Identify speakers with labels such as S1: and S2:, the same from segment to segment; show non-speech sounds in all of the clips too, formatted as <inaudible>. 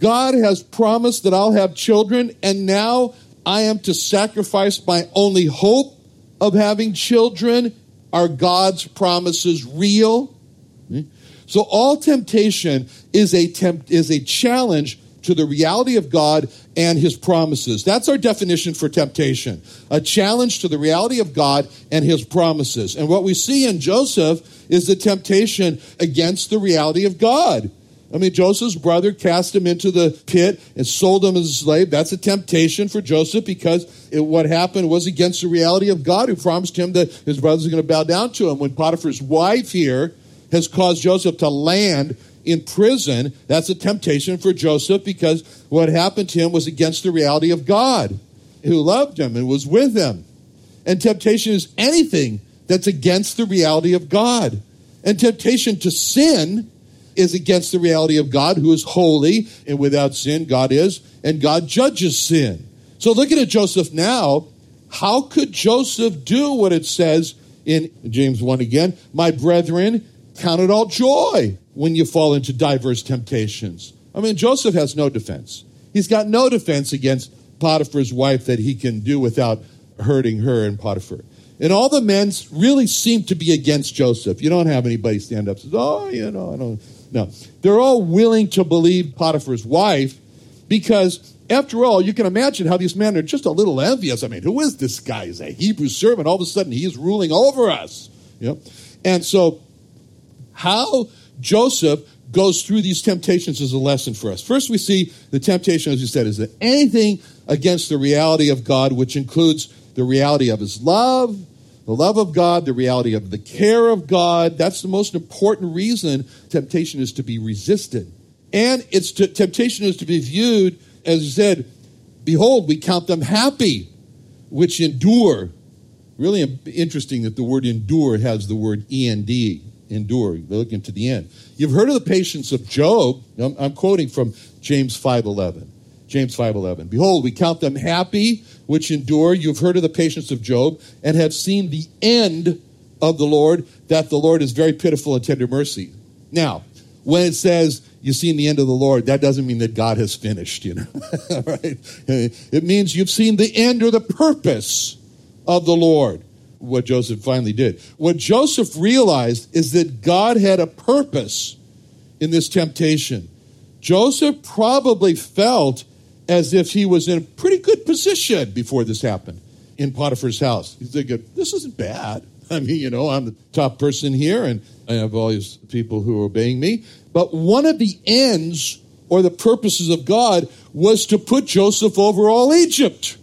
S1: God has promised that I'll have children, and now I am to sacrifice my only hope of having children. Are God's promises real? Hmm? So all temptation is a temp- is a challenge to the reality of God and his promises. That's our definition for temptation. A challenge to the reality of God and his promises. And what we see in Joseph is the temptation against the reality of God. I mean, Joseph's brother cast him into the pit and sold him as a slave. That's a temptation for Joseph because it, what happened was against the reality of God who promised him that his brothers are going to bow down to him. When Potiphar's wife here has caused Joseph to land in prison, that's a temptation for Joseph because what happened to him was against the reality of God who loved him and was with him. And temptation is anything that's against the reality of God. And temptation to sin is against the reality of God, who is holy and without sin, God is, and God judges sin. So looking at Joseph now, how could Joseph do what it says in James 1 again? My brethren, count it all joy when you fall into diverse temptations. I mean, Joseph has no defense. He's got no defense against Potiphar's wife that he can do without hurting her and Potiphar. And all the men really seem to be against Joseph. You don't have anybody stand up and oh, you know, I don't no, they're all willing to believe Potiphar's wife because, after all, you can imagine how these men are just a little envious. I mean, who is this guy? He's a Hebrew servant. All of a sudden, he's ruling over us. You know? And so, how Joseph goes through these temptations is a lesson for us. First, we see the temptation, as you said, is that anything against the reality of God, which includes the reality of his love, the love of God, the reality of the care of God. That's the most important reason temptation is to be resisted. And it's to, temptation is to be viewed, as said, behold, we count them happy, which endure. Really interesting that the word endure has the word END, endure, looking to the end. You've heard of the patience of Job. I'm, I'm quoting from James 5.11. James 5:11. Behold, we count them happy which endure. You've heard of the patience of Job and have seen the end of the Lord, that the Lord is very pitiful and tender mercy. Now, when it says you've seen the end of the Lord, that doesn't mean that God has finished, you know. <laughs> right? It means you've seen the end or the purpose of the Lord. What Joseph finally did. What Joseph realized is that God had a purpose in this temptation. Joseph probably felt as if he was in a pretty good position before this happened in Potiphar's house. He's thinking, this isn't bad. <laughs> I mean, you know, I'm the top person here and I have all these people who are obeying me. But one of the ends or the purposes of God was to put Joseph over all Egypt.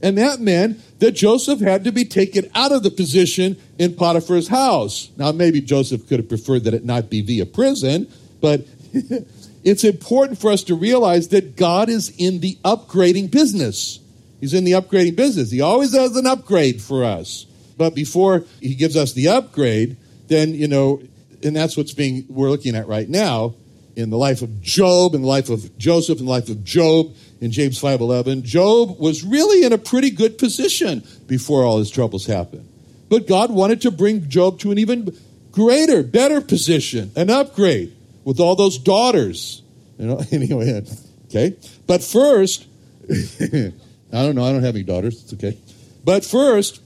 S1: And that meant that Joseph had to be taken out of the position in Potiphar's house. Now, maybe Joseph could have preferred that it not be via prison, but <laughs> it's important for us to realize that God is in the upgrading business. He's in the upgrading business. He always has an upgrade for us. But before he gives us the upgrade, then, you know, and that's what's being, we're looking at right now in the life of Job, in the life of Joseph, in the life of Job, in James 5.11. Job was really in a pretty good position before all his troubles happened. But God wanted to bring Job to an even greater, better position, an upgrade with all those daughters. You know, <laughs> anyway, okay. But first, <laughs> I don't know, I don't have any daughters, it's okay. But first,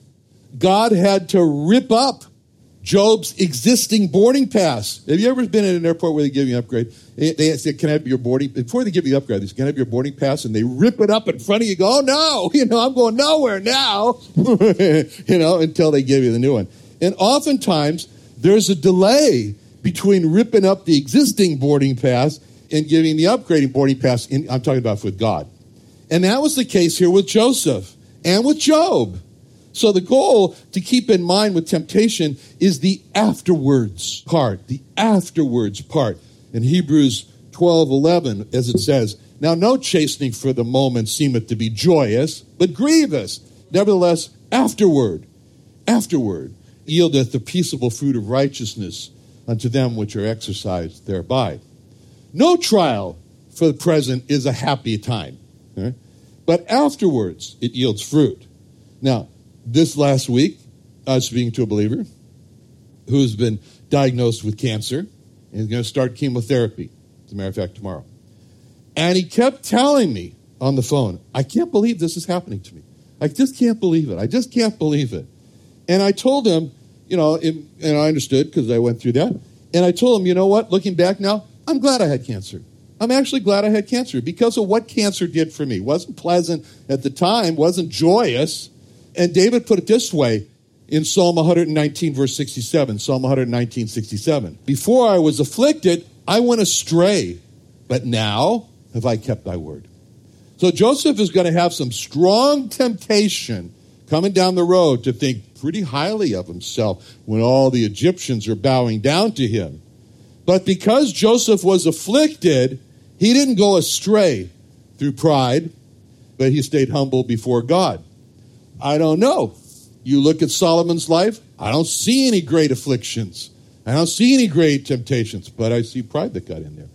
S1: God had to rip up Job's existing boarding pass. Have you ever been in an airport where they give you an upgrade? They say, "Can I have your boarding?" Before they give you an upgrade, they say, "Can I have your boarding pass?" And they rip it up in front of you. Go, "Oh no! <laughs> You know, I'm going nowhere now." you know, until they give you the new one. And oftentimes there's a delay between ripping up the existing boarding pass and giving the upgrading boarding pass. In, I'm talking about with God, and that was the case here with Joseph and with Job. So the goal to keep in mind with temptation is the afterwards part, the afterwards part. In Hebrews 12 11, as it says, Now no chastening for the moment seemeth to be joyous, but grievous. Nevertheless, afterward, afterward, yieldeth the peaceable fruit of righteousness unto them which are exercised thereby. No trial for the present is a happy time, right? but afterwards it yields fruit. Now, this last week, I was speaking to a believer who's been diagnosed with cancer and is going to start chemotherapy, as a matter of fact, tomorrow. And he kept telling me on the phone, I can't believe this is happening to me. I just can't believe it. I just can't believe it. And I told him, you know, and I understood because I went through that. And I told him, you know what, looking back now, I'm glad I had cancer. I'm actually glad I had cancer because of what cancer did for me. Wasn't pleasant at the time, wasn't joyous, and David put it this way in Psalm 119, verse 67. Psalm 119, 67. Before I was afflicted, I went astray, but now have I kept thy word. So Joseph is going to have some strong temptation coming down the road to think pretty highly of himself when all the Egyptians are bowing down to him. But because Joseph was afflicted, he didn't go astray through pride, but he stayed humble before God. I don't know. You look at Solomon's life, I don't see any great afflictions. I don't see any great temptations, but I see pride that got in there.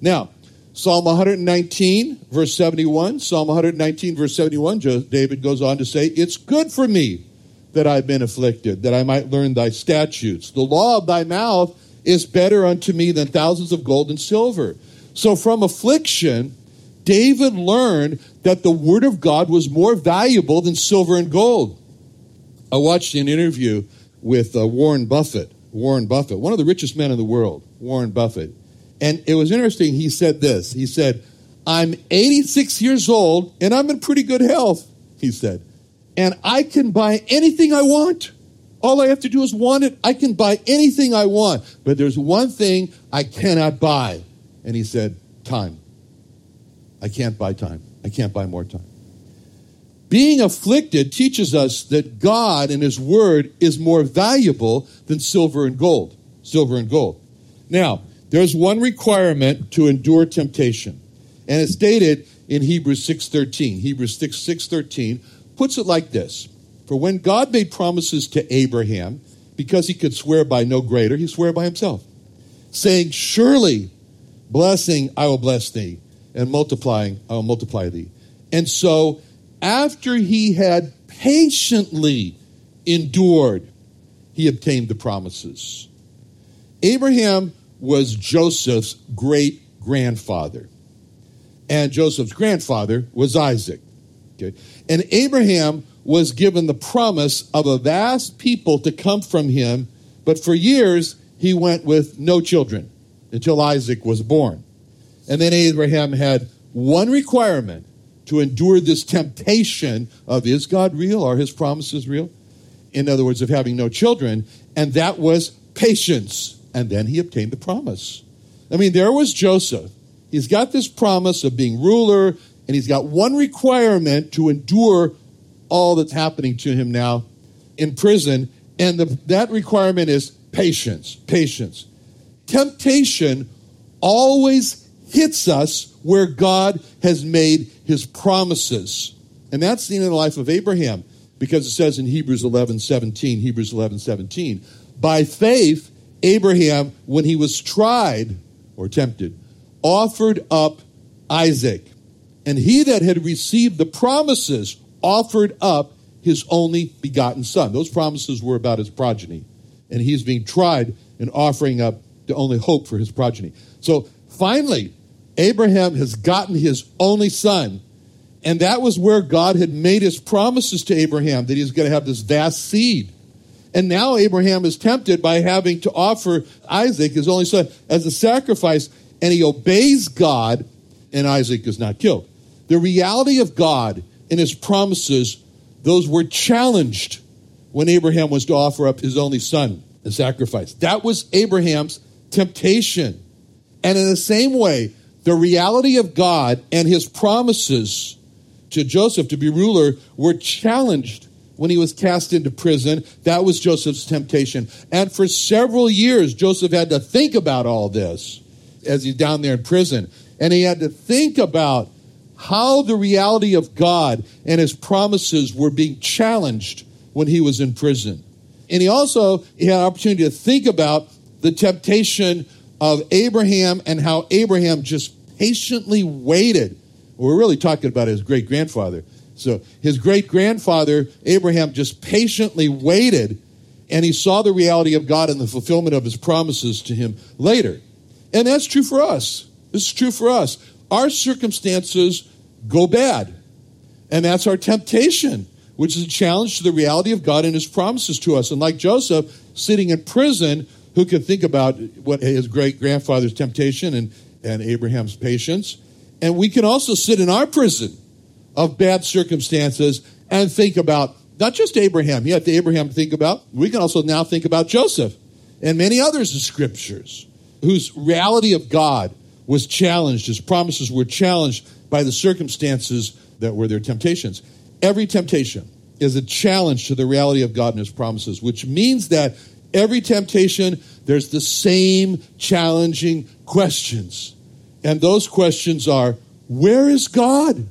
S1: Now, Psalm 119, verse 71. Psalm 119, verse 71, David goes on to say, It's good for me that I've been afflicted, that I might learn thy statutes. The law of thy mouth is better unto me than thousands of gold and silver. So from affliction, David learned that the Word of God was more valuable than silver and gold. I watched an interview with uh, Warren Buffett. Warren Buffett, one of the richest men in the world, Warren Buffett. And it was interesting. He said this He said, I'm 86 years old and I'm in pretty good health, he said. And I can buy anything I want. All I have to do is want it. I can buy anything I want. But there's one thing I cannot buy. And he said, time. I can't buy time. I can't buy more time. Being afflicted teaches us that God and His Word is more valuable than silver and gold. Silver and gold. Now, there's one requirement to endure temptation, and it's stated in Hebrews 6:13. Hebrews 6 6:13 puts it like this: For when God made promises to Abraham, because he could swear by no greater, he swore by himself, saying, "Surely, blessing I will bless thee." and multiplying, I will multiply thee. And so, after he had patiently endured, he obtained the promises. Abraham was Joseph's great grandfather, and Joseph's grandfather was Isaac. Okay? And Abraham was given the promise of a vast people to come from him, but for years he went with no children until Isaac was born. And then Abraham had one requirement to endure this temptation of is God real? Are his promises real? In other words, of having no children. And that was patience. And then he obtained the promise. I mean, there was Joseph. He's got this promise of being ruler, and he's got one requirement to endure all that's happening to him now in prison. And the, that requirement is patience. Patience. Temptation always hits us where God has made his promises. And that's seen in the life of Abraham because it says in Hebrews 11 17, Hebrews 11 17, by faith, Abraham, when he was tried or tempted, offered up Isaac. And he that had received the promises offered up his only begotten son. Those promises were about his progeny. And he's being tried and offering up the only hope for his progeny. So finally, Abraham has gotten his only son. And that was where God had made his promises to Abraham that he was going to have this vast seed. And now Abraham is tempted by having to offer Isaac, his only son, as a sacrifice, and he obeys God, and Isaac is not killed. The reality of God and his promises, those were challenged when Abraham was to offer up his only son, a sacrifice. That was Abraham's temptation. And in the same way, the reality of God and his promises to Joseph to be ruler were challenged when he was cast into prison. That was Joseph's temptation. And for several years, Joseph had to think about all this as he's down there in prison. And he had to think about how the reality of God and his promises were being challenged when he was in prison. And he also he had an opportunity to think about the temptation of Abraham and how Abraham just patiently waited. We're really talking about his great grandfather so his great grandfather, Abraham, just patiently waited and he saw the reality of God and the fulfillment of his promises to him later. And that's true for us. This is true for us. Our circumstances go bad. And that's our temptation, which is a challenge to the reality of God and his promises to us. And like Joseph, sitting in prison, who can think about what his great grandfather's temptation and, and Abraham's patience. And we can also sit in our prison of bad circumstances and think about not just Abraham. You have to Abraham to think about. We can also now think about Joseph and many others in scriptures whose reality of God was challenged, his promises were challenged by the circumstances that were their temptations. Every temptation is a challenge to the reality of God and his promises, which means that every temptation, there's the same challenging questions. And those questions are where is God?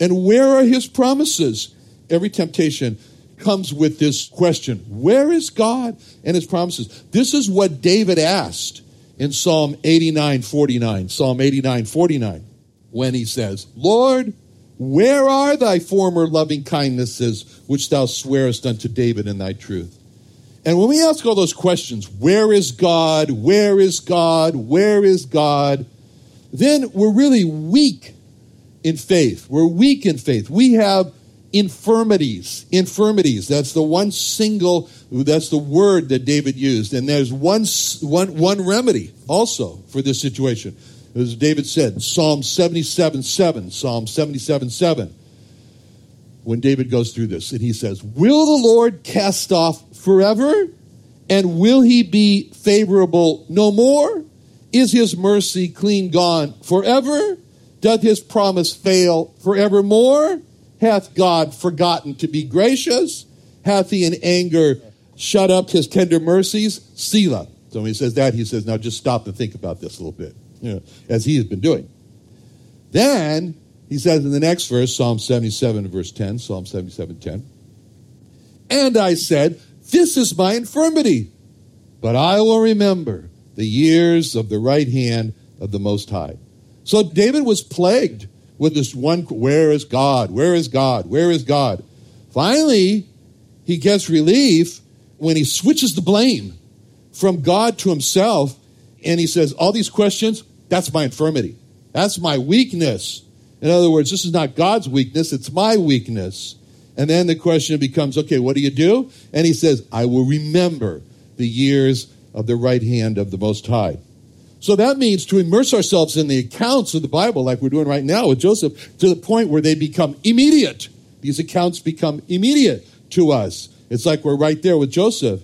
S1: And where are his promises? Every temptation comes with this question Where is God and his promises? This is what David asked in Psalm 89 49. Psalm 89 49, when he says, Lord, where are thy former loving kindnesses which thou swearest unto David in thy truth? And when we ask all those questions, where is God? Where is God? Where is God? Then we're really weak in faith. We're weak in faith. We have infirmities. Infirmities. That's the one single, that's the word that David used. And there's one, one, one remedy also for this situation. As David said, Psalm 77 7, Psalm 77 7, when David goes through this, and he says, Will the Lord cast off forever? And will he be favorable no more? Is his mercy clean gone forever? Doth his promise fail forevermore? Hath God forgotten to be gracious? Hath he in anger shut up his tender mercies? Selah. So when he says that, he says, now just stop and think about this a little bit, you know, as he has been doing. Then he says in the next verse, Psalm 77, verse 10, Psalm 77, 10, And I said, This is my infirmity, but I will remember the years of the right hand of the Most High. So David was plagued with this one where is God? Where is God? Where is God? Finally, he gets relief when he switches the blame from God to himself and he says, All these questions, that's my infirmity. That's my weakness. In other words, this is not God's weakness, it's my weakness. And then the question becomes, okay, what do you do? And he says, I will remember the years of the right hand of the Most High. So that means to immerse ourselves in the accounts of the Bible, like we're doing right now with Joseph, to the point where they become immediate. These accounts become immediate to us. It's like we're right there with Joseph.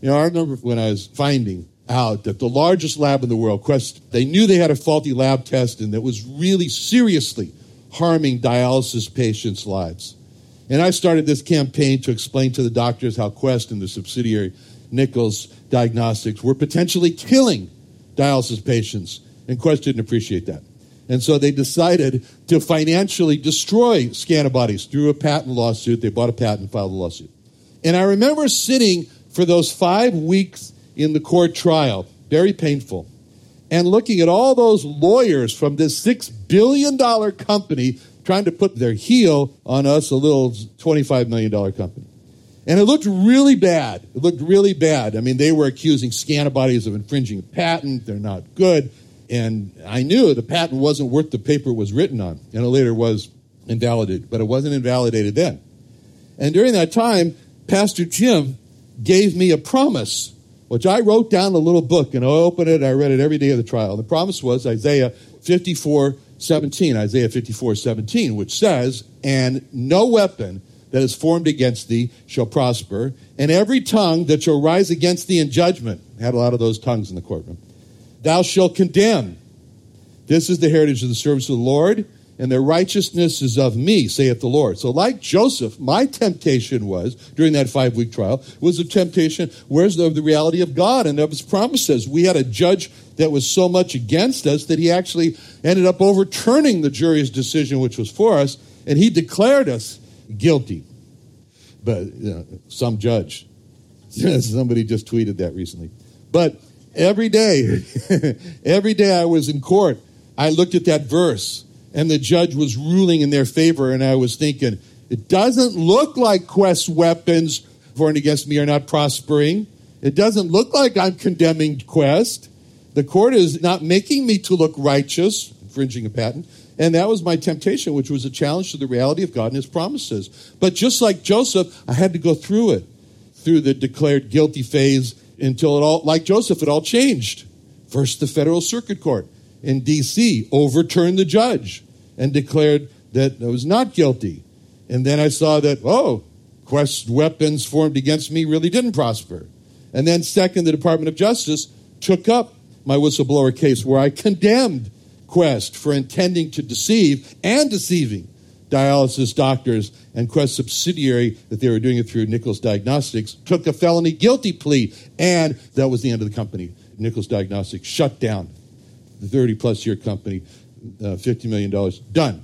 S1: You know, I remember when I was finding out that the largest lab in the world, Quest, they knew they had a faulty lab test and that was really seriously harming dialysis patients' lives. And I started this campaign to explain to the doctors how Quest and the subsidiary Nichols Diagnostics were potentially killing dialysis patients. And Quest didn't appreciate that. And so they decided to financially destroy Scantibodies through a patent lawsuit. They bought a patent and filed a lawsuit. And I remember sitting for those five weeks in the court trial, very painful, and looking at all those lawyers from this $6 billion company trying to put their heel on us, a little $25 million company. And it looked really bad. It looked really bad. I mean, they were accusing Scantibodies of infringing a patent. They're not good. And I knew the patent wasn't worth the paper it was written on. And it later was invalidated, but it wasn't invalidated then. And during that time, Pastor Jim gave me a promise, which I wrote down a little book and I opened it. I read it every day of the trial. The promise was Isaiah 54 17, Isaiah 54 17, which says, And no weapon that is formed against thee shall prosper, and every tongue that shall rise against thee in judgment. Had a lot of those tongues in the courtroom. Thou shalt condemn. This is the heritage of the servants of the Lord, and their righteousness is of me, saith the Lord. So, like Joseph, my temptation was, during that five week trial, was a temptation, where's the, the reality of God and of his promises? We had a judge that was so much against us that he actually ended up overturning the jury's decision, which was for us, and he declared us guilty. But you know, some judge. <laughs> Somebody just tweeted that recently. But every day, <laughs> every day I was in court, I looked at that verse and the judge was ruling in their favor, and I was thinking, it doesn't look like Quest weapons for and against me are not prospering. It doesn't look like I'm condemning Quest. The court is not making me to look righteous, infringing a patent. And that was my temptation, which was a challenge to the reality of God and His promises. But just like Joseph, I had to go through it, through the declared guilty phase until it all, like Joseph, it all changed. First, the federal circuit court in D.C. overturned the judge and declared that I was not guilty. And then I saw that, oh, Quest weapons formed against me really didn't prosper. And then, second, the Department of Justice took up my whistleblower case where I condemned Quest for intending to deceive and deceiving dialysis doctors and Quest subsidiary that they were doing it through Nichols Diagnostics took a felony guilty plea, and that was the end of the company. Nichols Diagnostics shut down the 30 plus year company, uh, $50 million, done.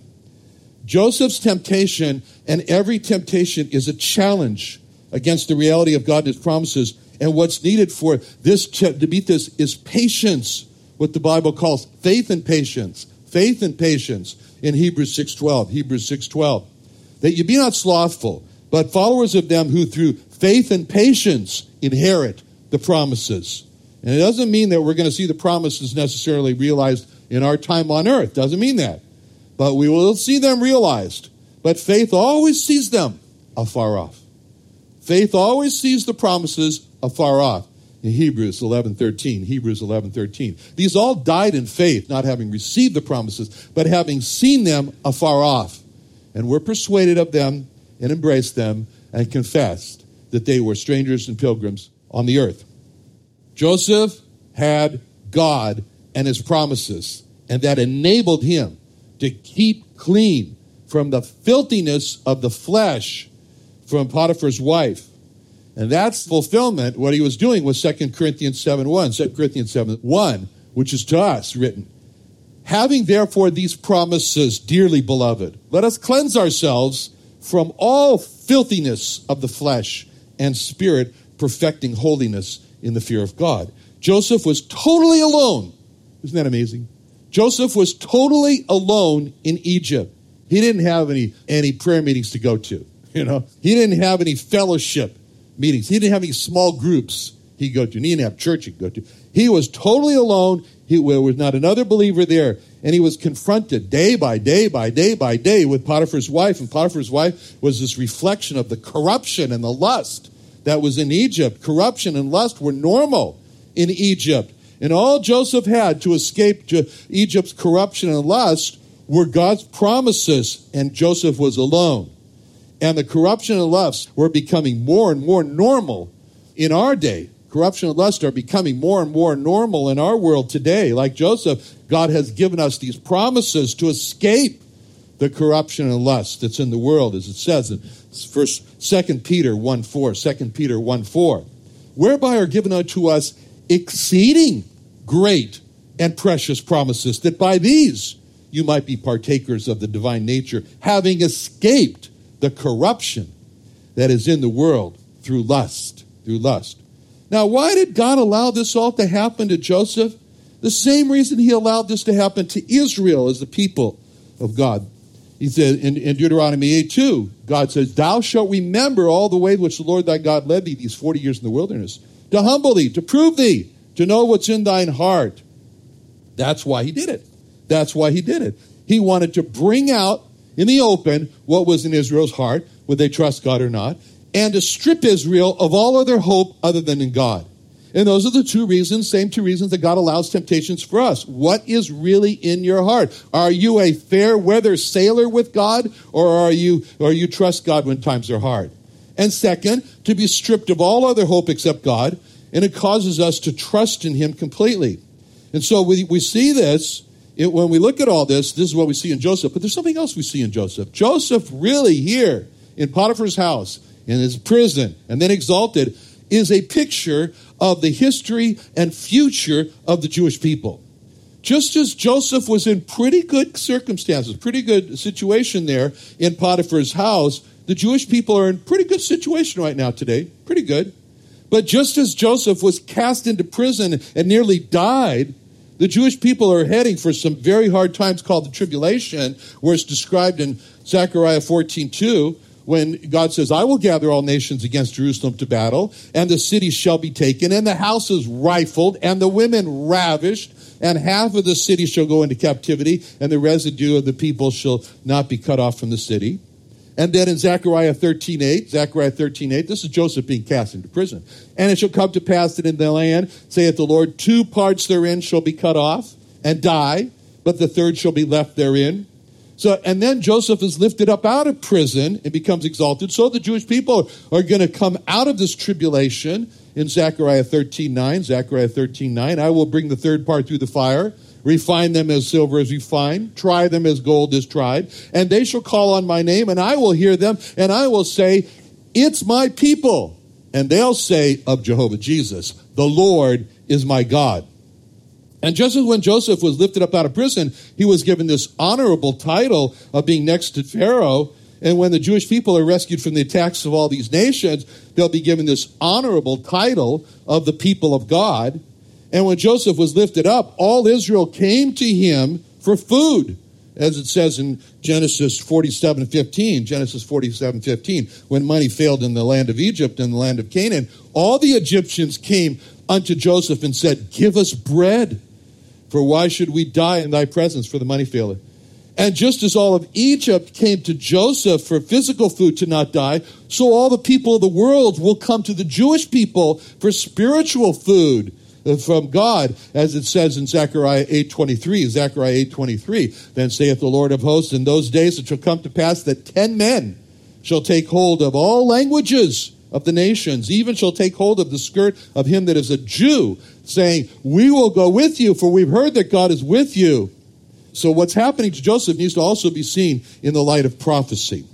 S1: Joseph's temptation and every temptation is a challenge against the reality of God and His promises. And what's needed for this to beat this is patience what the Bible calls faith and patience. Faith and patience in Hebrews 6:12. Hebrews 6:12. That you be not slothful, but followers of them who through faith and patience inherit the promises. And it doesn't mean that we're going to see the promises necessarily realized in our time on earth. Doesn't mean that. But we will see them realized. But faith always sees them afar off. Faith always sees the promises afar off in Hebrews 11:13, Hebrews 11:13. These all died in faith, not having received the promises, but having seen them afar off, and were persuaded of them and embraced them and confessed that they were strangers and pilgrims on the earth. Joseph had God and his promises, and that enabled him to keep clean from the filthiness of the flesh from Potiphar's wife and that's fulfillment. What he was doing was 2 Corinthians 7 1, 2 Corinthians 7 1, which is to us written. Having therefore these promises, dearly beloved, let us cleanse ourselves from all filthiness of the flesh and spirit, perfecting holiness in the fear of God. Joseph was totally alone. Isn't that amazing? Joseph was totally alone in Egypt. He didn't have any, any prayer meetings to go to. <laughs> You know, he didn't have any fellowship meetings. He didn't have any small groups he'd go to. He didn't have church he'd go to. He was totally alone. He, there was not another believer there. And he was confronted day by day by day by day with Potiphar's wife. And Potiphar's wife was this reflection of the corruption and the lust that was in Egypt. Corruption and lust were normal in Egypt. And all Joseph had to escape to Egypt's corruption and lust were God's promises, and Joseph was alone and the corruption and lust were becoming more and more normal in our day. Corruption and lust are becoming more and more normal in our world today. Like Joseph, God has given us these promises to escape the corruption and lust that's in the world, as it says in first Second Peter 1 4, 2 Peter 1 4, whereby are given unto us exceeding great and precious promises, that by these you might be partakers of the divine nature, having escaped the corruption that is in the world through lust, through lust. Now, why did God allow this all to happen to Joseph? The same reason he allowed this to happen to Israel as the people of God. He said in, in Deuteronomy 8 2, God says, Thou shalt remember all the way which the Lord thy God led thee these 40 years in the wilderness, to humble thee, to prove thee, to know what's in thine heart. That's why he did it. That's why he did it. He wanted to bring out in the open what was in Israel's heart, would they trust God or not, and to strip Israel of all other hope other than in God. And those are the two reasons, same two reasons that God allows temptations for us. What is really in your heart? Are you a fair weather sailor with God, or are you, or you trust God when times are hard? And second, to be stripped of all other hope except God, and it causes us to trust in Him completely. And so we, we see this it, when we look at all this, this is what we see in Joseph, but there's something else we see in Joseph. Joseph really here in Potiphar's house, in his prison, and then exalted, is a picture of the history and future of the Jewish people. Just as Joseph was in pretty good circumstances, pretty good situation there in Potiphar's house, the Jewish people are in pretty good situation right now today. Pretty good. But just as Joseph was cast into prison and nearly died, the Jewish people are heading for some very hard times called the tribulation, where it's described in Zechariah 14 2, when God says, I will gather all nations against Jerusalem to battle, and the cities shall be taken, and the houses rifled, and the women ravished, and half of the city shall go into captivity, and the residue of the people shall not be cut off from the city. And then in Zechariah 13 8, Zechariah 13 8, this is Joseph being cast into prison. And it shall come to pass that in the land, saith the Lord, two parts therein shall be cut off and die, but the third shall be left therein. So, and then Joseph is lifted up out of prison and becomes exalted. So the Jewish people are going to come out of this tribulation in Zechariah 13 9. Zechariah 13 9, I will bring the third part through the fire refine them as silver is refined, try them as gold is tried, and they shall call on my name, and I will hear them, and I will say, It's my people. And they'll say of Jehovah Jesus, The Lord is my God. And just as when Joseph was lifted up out of prison, he was given this honorable title of being next to Pharaoh. And when the Jewish people are rescued from the attacks of all these nations, they'll be given this honorable title of the people of God. And when Joseph was lifted up, all Israel came to him for food, as it says in Genesis 47 15. Genesis 47 15. When money failed in the land of Egypt and the land of Canaan, all the Egyptians came unto Joseph and said, Give us bread, for why should we die in thy presence? For the money faileth. And just as all of Egypt came to Joseph for physical food to not die, so all the people of the world will come to the Jewish people for spiritual food from God, as it says in Zechariah 8.23. Zechariah 8.23, Then saith the Lord of hosts, In those days it shall come to pass that ten men shall take hold of all languages of the nations, even shall take hold of the skirt of him that is a Jew, saying, We will go with you, for we've heard that God is with you. So what's happening to Joseph needs to also be seen in the light of prophecy.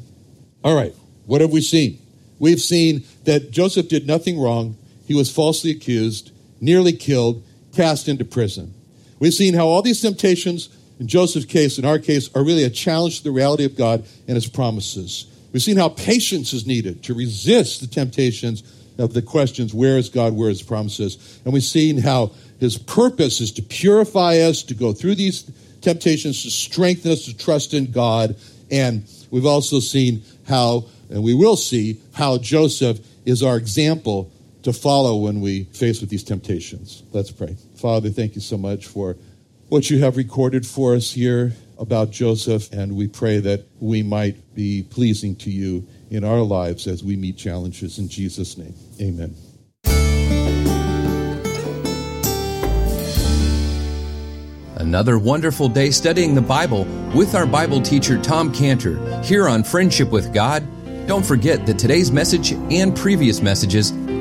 S1: All right, what have we seen? We've seen that Joseph did nothing wrong. He was falsely accused nearly killed, cast into prison. We've seen how all these temptations, in Joseph's case, in our case, are really a challenge to the reality of God and his promises. We've seen how patience is needed to resist the temptations of the questions where is God, where is his promises? And we've seen how his purpose is to purify us, to go through these temptations, to strengthen us to trust in God. And we've also seen how, and we will see, how Joseph is our example to follow when we face with these temptations. Let's pray. Father, thank you so much for what you have recorded for us here about Joseph, and we pray that we might be pleasing to you in our lives as we meet challenges. In Jesus' name, amen.
S2: Another wonderful day studying the Bible with our Bible teacher Tom Cantor here on Friendship with God. Don't forget that today's message and previous messages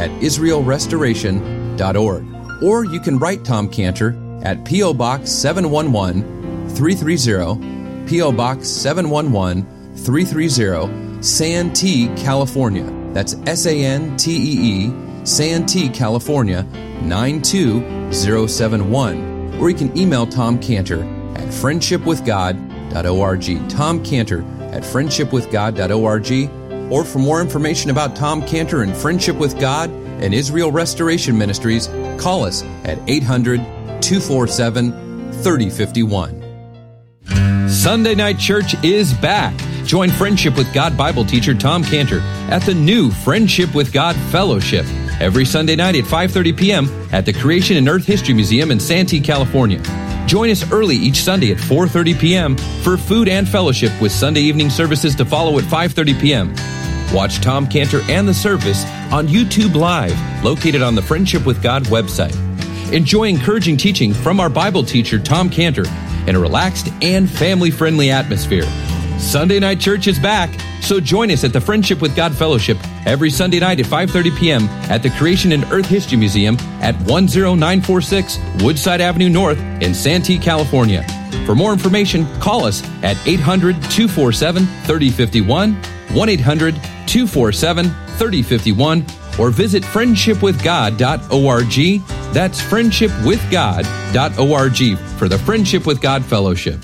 S2: at israelrestoration.org. Or you can write Tom Cantor at P.O. Box 711 330, P.O. Box 711 330, Santee, California. That's S A N T E E, Santee, California 92071. Or you can email Tom Cantor at friendshipwithgod.org. Tom Cantor at friendshipwithgod.org or for more information about Tom Cantor and Friendship with God and Israel Restoration Ministries, call us at 800 247 3051. Sunday Night Church is back. Join Friendship with God Bible teacher Tom Cantor at the new Friendship with God Fellowship every Sunday night at 5:30 p.m. at the Creation and Earth History Museum in Santee, California. Join us early each Sunday at 4:30 p.m. for food and fellowship with Sunday evening services to follow at 5:30 p.m. Watch Tom Cantor and the service on YouTube Live, located on the Friendship with God website. Enjoy encouraging teaching from our Bible teacher Tom Cantor in a relaxed and family-friendly atmosphere. Sunday Night Church is back, so join us at the Friendship with God Fellowship every Sunday night at 5:30 p.m. at the Creation and Earth History Museum at 10946 Woodside Avenue North in Santee, California. For more information, call us at 800-247-3051, 1-800-247-3051, or visit friendshipwithgod.org. That's friendshipwithgod.org for the Friendship with God Fellowship.